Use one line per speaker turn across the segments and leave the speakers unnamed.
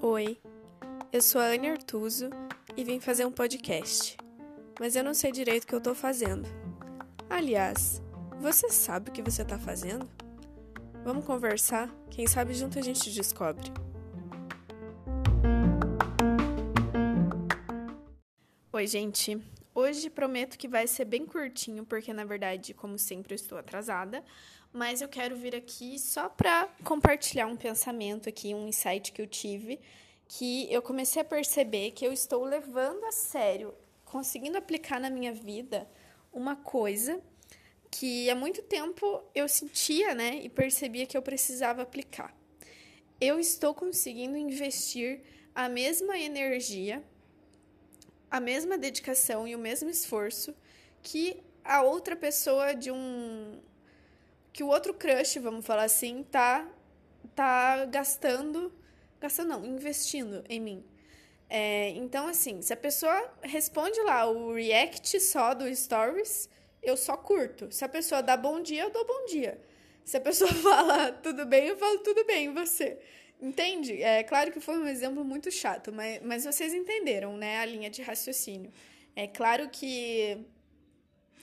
Oi, eu sou a Anne Artuso e vim fazer um podcast, mas eu não sei direito o que eu tô fazendo. Aliás, você sabe o que você tá fazendo? Vamos conversar? Quem sabe junto a gente descobre. Oi, gente. Hoje prometo que vai ser bem curtinho, porque na verdade, como sempre, eu estou atrasada, mas eu quero vir aqui só para compartilhar um pensamento aqui, um insight que eu tive, que eu comecei a perceber que eu estou levando a sério, conseguindo aplicar na minha vida uma coisa que há muito tempo eu sentia, né, e percebia que eu precisava aplicar. Eu estou conseguindo investir a mesma energia a mesma dedicação e o mesmo esforço que a outra pessoa de um que o outro crush, vamos falar assim, tá tá gastando, gastando não, investindo em mim. É, então, assim, se a pessoa responde lá o react só do stories, eu só curto. Se a pessoa dá bom dia, eu dou bom dia. Se a pessoa fala tudo bem, eu falo tudo bem, você? Entende? É claro que foi um exemplo muito chato, mas, mas vocês entenderam, né, a linha de raciocínio. É claro que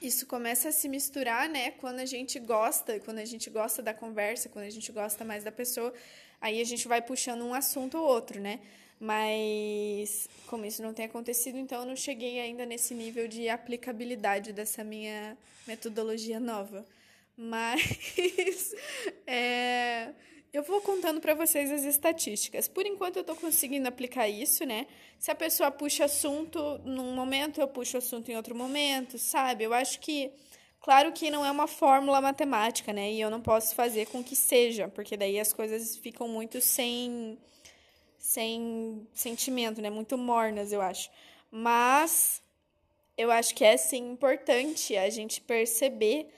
isso começa a se misturar, né, quando a gente gosta, quando a gente gosta da conversa, quando a gente gosta mais da pessoa, aí a gente vai puxando um assunto ou outro, né? Mas como isso não tem acontecido, então eu não cheguei ainda nesse nível de aplicabilidade dessa minha metodologia nova. Mas é, eu vou contando para vocês as estatísticas. Por enquanto eu estou conseguindo aplicar isso, né? Se a pessoa puxa assunto num momento, eu puxo assunto em outro momento, sabe? Eu acho que claro que não é uma fórmula matemática, né? E eu não posso fazer com que seja, porque daí as coisas ficam muito sem sem sentimento, né? Muito mornas, eu acho. Mas eu acho que é sim importante a gente perceber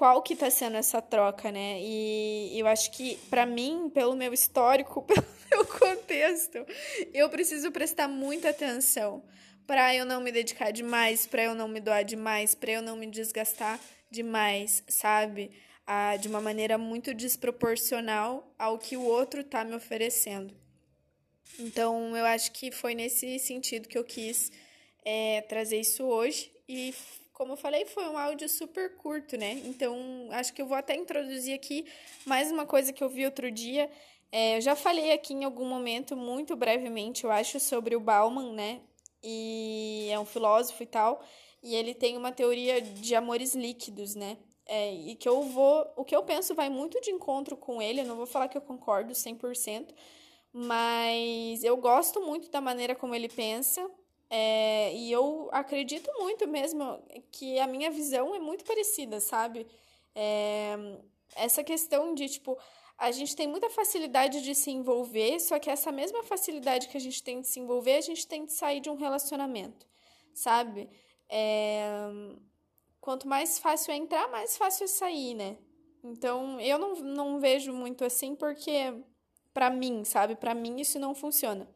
qual que está sendo essa troca, né? E eu acho que, para mim, pelo meu histórico, pelo meu contexto, eu preciso prestar muita atenção para eu não me dedicar demais, para eu não me doar demais, para eu não me desgastar demais, sabe? Ah, de uma maneira muito desproporcional ao que o outro está me oferecendo. Então, eu acho que foi nesse sentido que eu quis é, trazer isso hoje e como eu falei, foi um áudio super curto, né? Então, acho que eu vou até introduzir aqui mais uma coisa que eu vi outro dia. É, eu já falei aqui em algum momento, muito brevemente, eu acho, sobre o Bauman, né? E é um filósofo e tal. E ele tem uma teoria de amores líquidos, né? É, e que eu vou. O que eu penso vai muito de encontro com ele. Eu não vou falar que eu concordo 100%, mas eu gosto muito da maneira como ele pensa. É, e eu acredito muito mesmo que a minha visão é muito parecida, sabe? É, essa questão de, tipo, a gente tem muita facilidade de se envolver, só que essa mesma facilidade que a gente tem de se envolver, a gente tem de sair de um relacionamento, sabe? É, quanto mais fácil é entrar, mais fácil é sair, né? Então, eu não, não vejo muito assim, porque, para mim, sabe? Para mim, isso não funciona.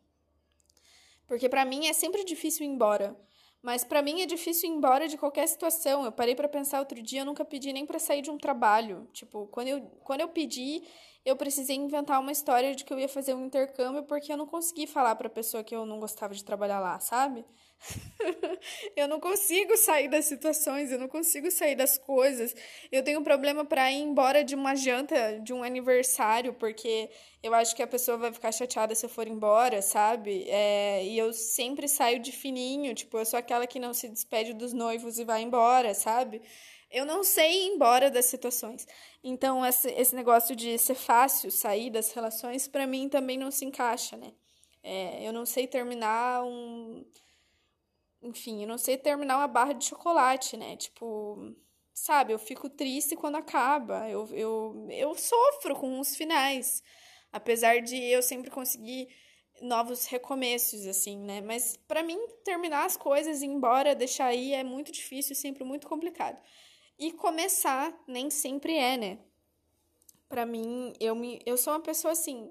Porque para mim é sempre difícil ir embora. Mas para mim é difícil ir embora de qualquer situação. Eu parei para pensar outro dia, eu nunca pedi nem para sair de um trabalho. Tipo, quando eu, quando eu pedi, eu precisei inventar uma história de que eu ia fazer um intercâmbio porque eu não consegui falar para a pessoa que eu não gostava de trabalhar lá, sabe? eu não consigo sair das situações, eu não consigo sair das coisas. Eu tenho problema para ir embora de uma janta, de um aniversário, porque eu acho que a pessoa vai ficar chateada se eu for embora, sabe? É, e eu sempre saio de fininho, tipo, eu sou aquela que não se despede dos noivos e vai embora, sabe? Eu não sei ir embora das situações. Então, esse, negócio de ser fácil sair das relações, para mim também não se encaixa, né? É, eu não sei terminar um. Enfim, eu não sei terminar uma barra de chocolate, né? Tipo, sabe, eu fico triste quando acaba. Eu, eu, eu sofro com os finais. Apesar de eu sempre conseguir novos recomeços, assim, né? Mas para mim, terminar as coisas e ir embora, deixar aí é muito difícil sempre muito complicado. E começar nem sempre é, né? Para mim, eu, me, eu sou uma pessoa assim.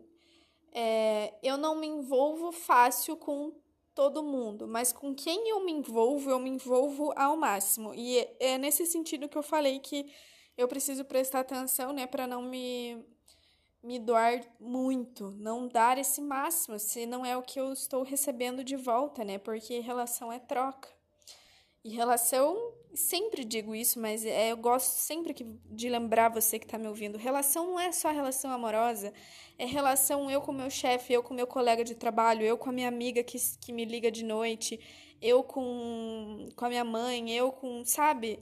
É, eu não me envolvo fácil com todo mundo, mas com quem eu me envolvo, eu me envolvo ao máximo. E é, é nesse sentido que eu falei que eu preciso prestar atenção, né, para não me me doar muito, não dar esse máximo, se não é o que eu estou recebendo de volta, né? Porque relação é troca. E relação, sempre digo isso, mas é, eu gosto sempre que, de lembrar você que está me ouvindo: relação não é só relação amorosa, é relação eu com meu chefe, eu com meu colega de trabalho, eu com a minha amiga que, que me liga de noite, eu com, com a minha mãe, eu com, sabe?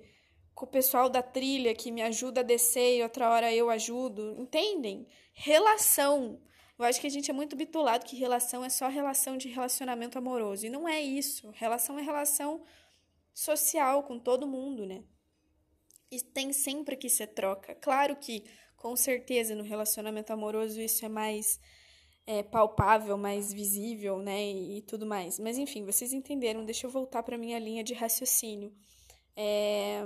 Com o pessoal da trilha que me ajuda a descer e outra hora eu ajudo, entendem? Relação. Eu acho que a gente é muito bitulado que relação é só relação de relacionamento amoroso. E não é isso. Relação é relação social com todo mundo, né? E tem sempre que ser troca. Claro que, com certeza, no relacionamento amoroso isso é mais é, palpável, mais visível, né? E, e, tudo mais. Mas enfim, vocês entenderam. Deixa eu voltar para minha linha de raciocínio. É,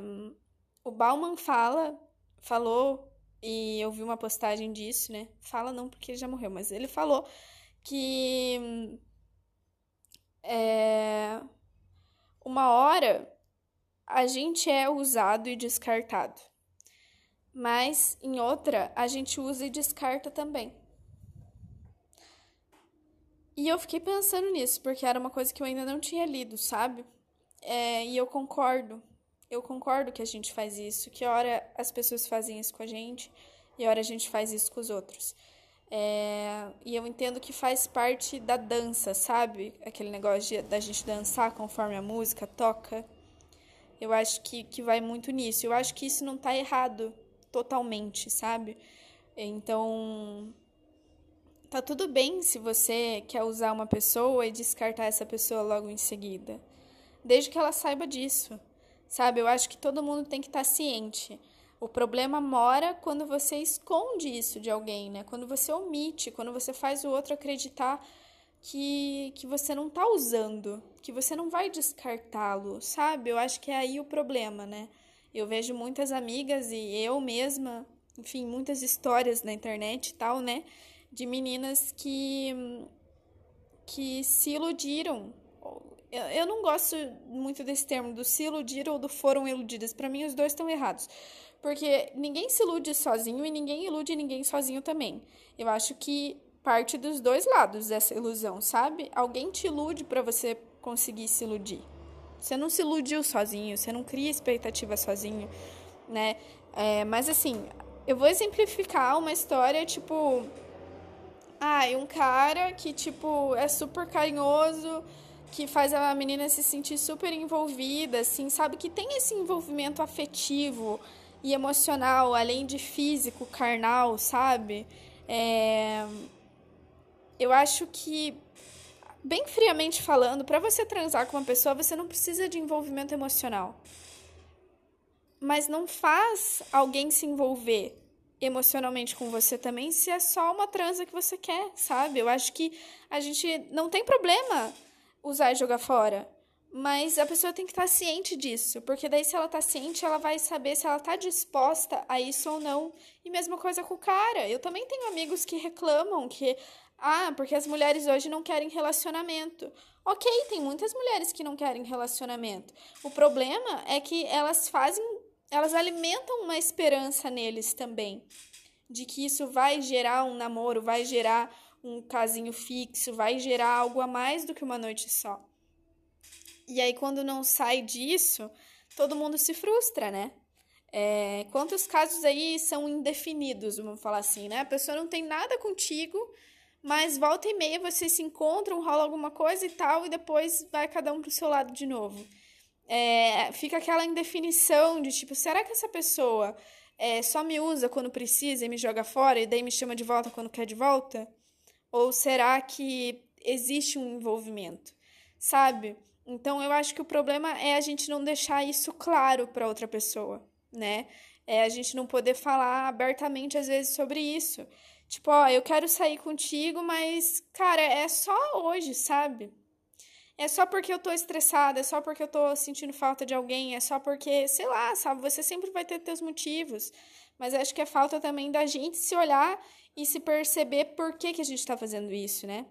o Bauman fala, falou, e eu vi uma postagem disso, né? Fala não porque ele já morreu, mas ele falou que é, uma hora a gente é usado e descartado, mas em outra a gente usa e descarta também. E eu fiquei pensando nisso, porque era uma coisa que eu ainda não tinha lido, sabe? É, e eu concordo. Eu concordo que a gente faz isso, que hora as pessoas fazem isso com a gente e hora a gente faz isso com os outros. É, e eu entendo que faz parte da dança, sabe? Aquele negócio de, da gente dançar conforme a música toca. Eu acho que, que vai muito nisso. Eu acho que isso não tá errado totalmente, sabe? Então, tá tudo bem se você quer usar uma pessoa e descartar essa pessoa logo em seguida. Desde que ela saiba disso, sabe? Eu acho que todo mundo tem que estar tá ciente. O problema mora quando você esconde isso de alguém, né? Quando você omite, quando você faz o outro acreditar que, que você não tá usando, que você não vai descartá-lo, sabe? Eu acho que é aí o problema, né? Eu vejo muitas amigas e eu mesma, enfim, muitas histórias na internet e tal, né? De meninas que, que se iludiram. Eu não gosto muito desse termo, do se iludir ou do foram iludidas. Para mim, os dois estão errados. Porque ninguém se ilude sozinho e ninguém ilude ninguém sozinho também. Eu acho que parte dos dois lados dessa ilusão, sabe? Alguém te ilude para você conseguir se iludir. Você não se iludiu sozinho, você não cria expectativa sozinho, né? É, mas assim, eu vou exemplificar uma história tipo. Ah, um cara que, tipo, é super carinhoso, que faz a menina se sentir super envolvida, assim, sabe? Que tem esse envolvimento afetivo e emocional, além de físico, carnal, sabe? É... Eu acho que, bem friamente falando, para você transar com uma pessoa, você não precisa de envolvimento emocional. Mas não faz alguém se envolver emocionalmente com você também se é só uma transa que você quer, sabe? Eu acho que a gente não tem problema usar e jogar fora. Mas a pessoa tem que estar ciente disso, porque daí se ela está ciente, ela vai saber se ela está disposta a isso ou não. E mesma coisa com o cara. Eu também tenho amigos que reclamam que ah, porque as mulheres hoje não querem relacionamento. OK, tem muitas mulheres que não querem relacionamento. O problema é que elas fazem, elas alimentam uma esperança neles também, de que isso vai gerar um namoro, vai gerar um casinho fixo, vai gerar algo a mais do que uma noite só. E aí, quando não sai disso, todo mundo se frustra, né? É, quantos casos aí são indefinidos, vamos falar assim, né? A pessoa não tem nada contigo, mas volta e meia vocês se encontram, rola alguma coisa e tal, e depois vai cada um pro seu lado de novo. É, fica aquela indefinição de tipo, será que essa pessoa é, só me usa quando precisa e me joga fora e daí me chama de volta quando quer de volta? Ou será que existe um envolvimento? Sabe? Então, eu acho que o problema é a gente não deixar isso claro para outra pessoa, né? É a gente não poder falar abertamente às vezes sobre isso. Tipo, ó, eu quero sair contigo, mas, cara, é só hoje, sabe? É só porque eu tô estressada, é só porque eu tô sentindo falta de alguém, é só porque, sei lá, sabe? Você sempre vai ter teus motivos. Mas acho que é falta também da gente se olhar e se perceber por que, que a gente tá fazendo isso, né?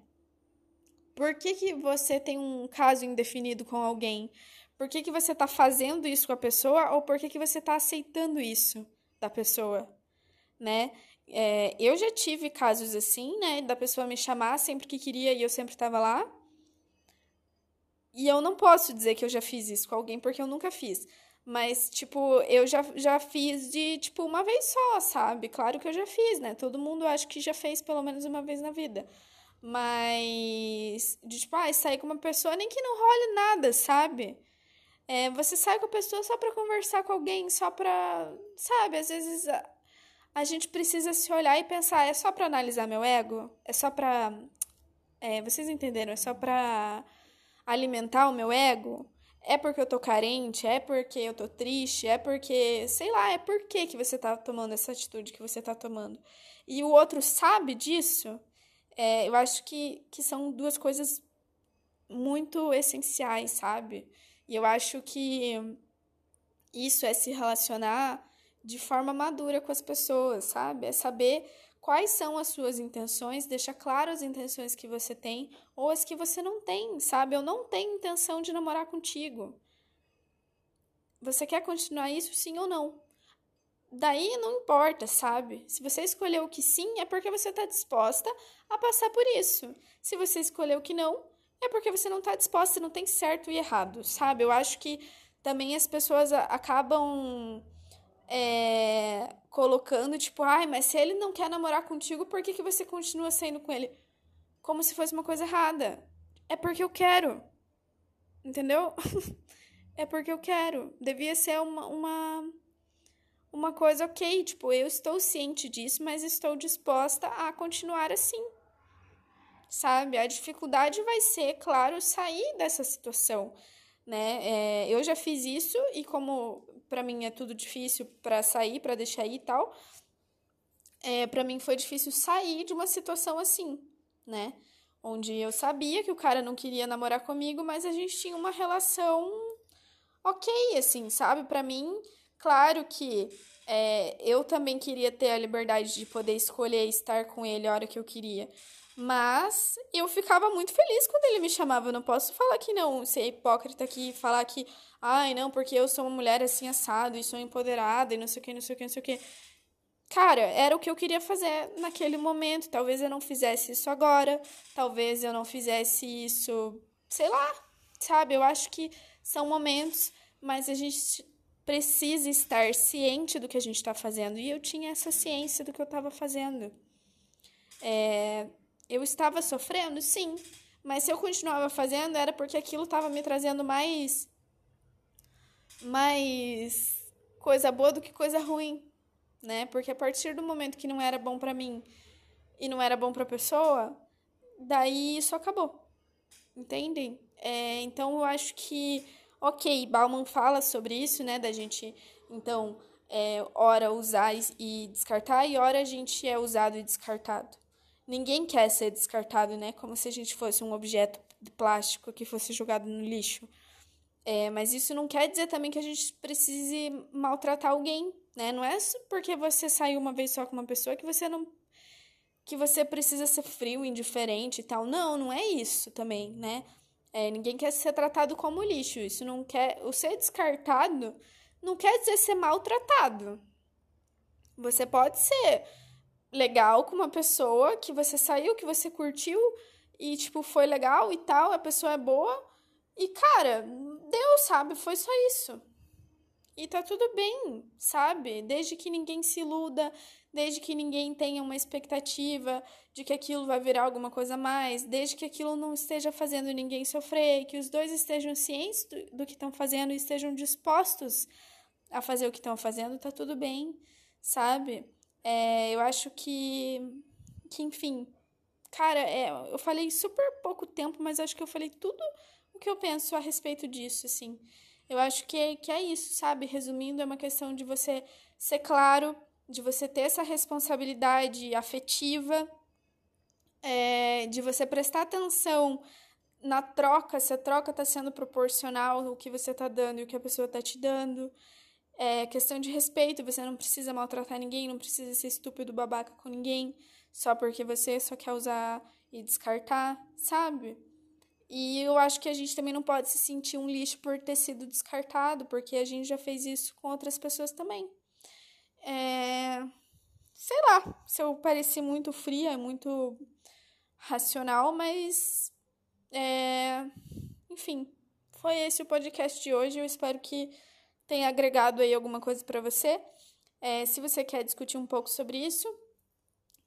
Por que, que você tem um caso indefinido com alguém? Por que, que você está fazendo isso com a pessoa ou por que, que você está aceitando isso da pessoa, né? É, eu já tive casos assim, né? Da pessoa me chamar sempre que queria e eu sempre estava lá. E eu não posso dizer que eu já fiz isso com alguém porque eu nunca fiz. Mas, tipo, eu já, já fiz de, tipo, uma vez só, sabe? Claro que eu já fiz, né? Todo mundo acho que já fez pelo menos uma vez na vida. Mas, de, tipo, ah, sair com uma pessoa nem que não role nada, sabe? É, você sai com a pessoa só pra conversar com alguém, só pra. Sabe? Às vezes a, a gente precisa se olhar e pensar: é só pra analisar meu ego? É só pra. É, vocês entenderam? É só pra alimentar o meu ego? É porque eu tô carente? É porque eu tô triste? É porque, sei lá, é por que você tá tomando essa atitude que você tá tomando? E o outro sabe disso? É, eu acho que, que são duas coisas muito essenciais, sabe? E eu acho que isso é se relacionar de forma madura com as pessoas, sabe? É saber quais são as suas intenções, deixa claro as intenções que você tem ou as que você não tem, sabe? Eu não tenho intenção de namorar contigo. Você quer continuar isso sim ou não? Daí não importa, sabe? Se você escolheu que sim, é porque você está disposta a passar por isso. Se você escolheu que não, é porque você não está disposta, não tem certo e errado, sabe? Eu acho que também as pessoas acabam é, colocando, tipo, ai, mas se ele não quer namorar contigo, por que, que você continua saindo com ele? Como se fosse uma coisa errada. É porque eu quero. Entendeu? é porque eu quero. Devia ser uma, uma, uma coisa ok. Tipo, eu estou ciente disso, mas estou disposta a continuar assim. Sabe? A dificuldade vai ser, claro, sair dessa situação. Né? É, eu já fiz isso e como para mim é tudo difícil para sair, para deixar ir e tal. É, para mim foi difícil sair de uma situação assim, né? Onde eu sabia que o cara não queria namorar comigo, mas a gente tinha uma relação ok, assim, sabe? Para mim, claro que é, eu também queria ter a liberdade de poder escolher estar com ele a hora que eu queria. Mas eu ficava muito feliz quando ele me chamava. Eu não posso falar que não, ser hipócrita aqui falar que, ai, não, porque eu sou uma mulher assim assado e sou empoderada e não sei o que, não sei o que, não sei o que. Cara, era o que eu queria fazer naquele momento. Talvez eu não fizesse isso agora, talvez eu não fizesse isso, sei lá, sabe? Eu acho que são momentos, mas a gente precisa estar ciente do que a gente está fazendo. E eu tinha essa ciência do que eu estava fazendo. É, eu estava sofrendo, sim, mas se eu continuava fazendo era porque aquilo estava me trazendo mais mais coisa boa do que coisa ruim, né? Porque a partir do momento que não era bom para mim e não era bom para a pessoa, daí isso acabou. Entendem? É, então eu acho que, ok, Bauman fala sobre isso, né? Da gente, então, é, hora usar e descartar, e hora a gente é usado e descartado. Ninguém quer ser descartado, né? Como se a gente fosse um objeto de plástico que fosse jogado no lixo. É, mas isso não quer dizer também que a gente precise maltratar alguém, né? Não é porque você saiu uma vez só com uma pessoa que você não que você precisa ser frio, indiferente e tal. Não, não é isso também, né? É, ninguém quer ser tratado como lixo. Isso não quer. O ser descartado não quer dizer ser maltratado. Você pode ser legal com uma pessoa que você saiu, que você curtiu e, tipo, foi legal e tal, a pessoa é boa. E, cara, Deus sabe, foi só isso. E tá tudo bem, sabe? Desde que ninguém se iluda, desde que ninguém tenha uma expectativa de que aquilo vai virar alguma coisa a mais, desde que aquilo não esteja fazendo ninguém sofrer, que os dois estejam cientes do, do que estão fazendo e estejam dispostos a fazer o que estão fazendo, tá tudo bem, sabe? É, eu acho que, que enfim, cara, é, eu falei super pouco tempo, mas acho que eu falei tudo o que eu penso a respeito disso, assim. Eu acho que, que é isso, sabe? Resumindo, é uma questão de você ser claro, de você ter essa responsabilidade afetiva, é, de você prestar atenção na troca, se a troca está sendo proporcional ao que você está dando e o que a pessoa está te dando. É questão de respeito, você não precisa maltratar ninguém, não precisa ser estúpido babaca com ninguém, só porque você só quer usar e descartar, sabe? E eu acho que a gente também não pode se sentir um lixo por ter sido descartado, porque a gente já fez isso com outras pessoas também. É... Sei lá se eu pareci muito fria, muito racional, mas. É... Enfim, foi esse o podcast de hoje. Eu espero que tenha agregado aí alguma coisa para você. É, se você quer discutir um pouco sobre isso,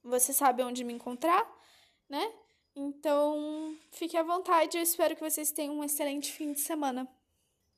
você sabe onde me encontrar, né? Então, fique à vontade. Eu espero que vocês tenham um excelente fim de semana.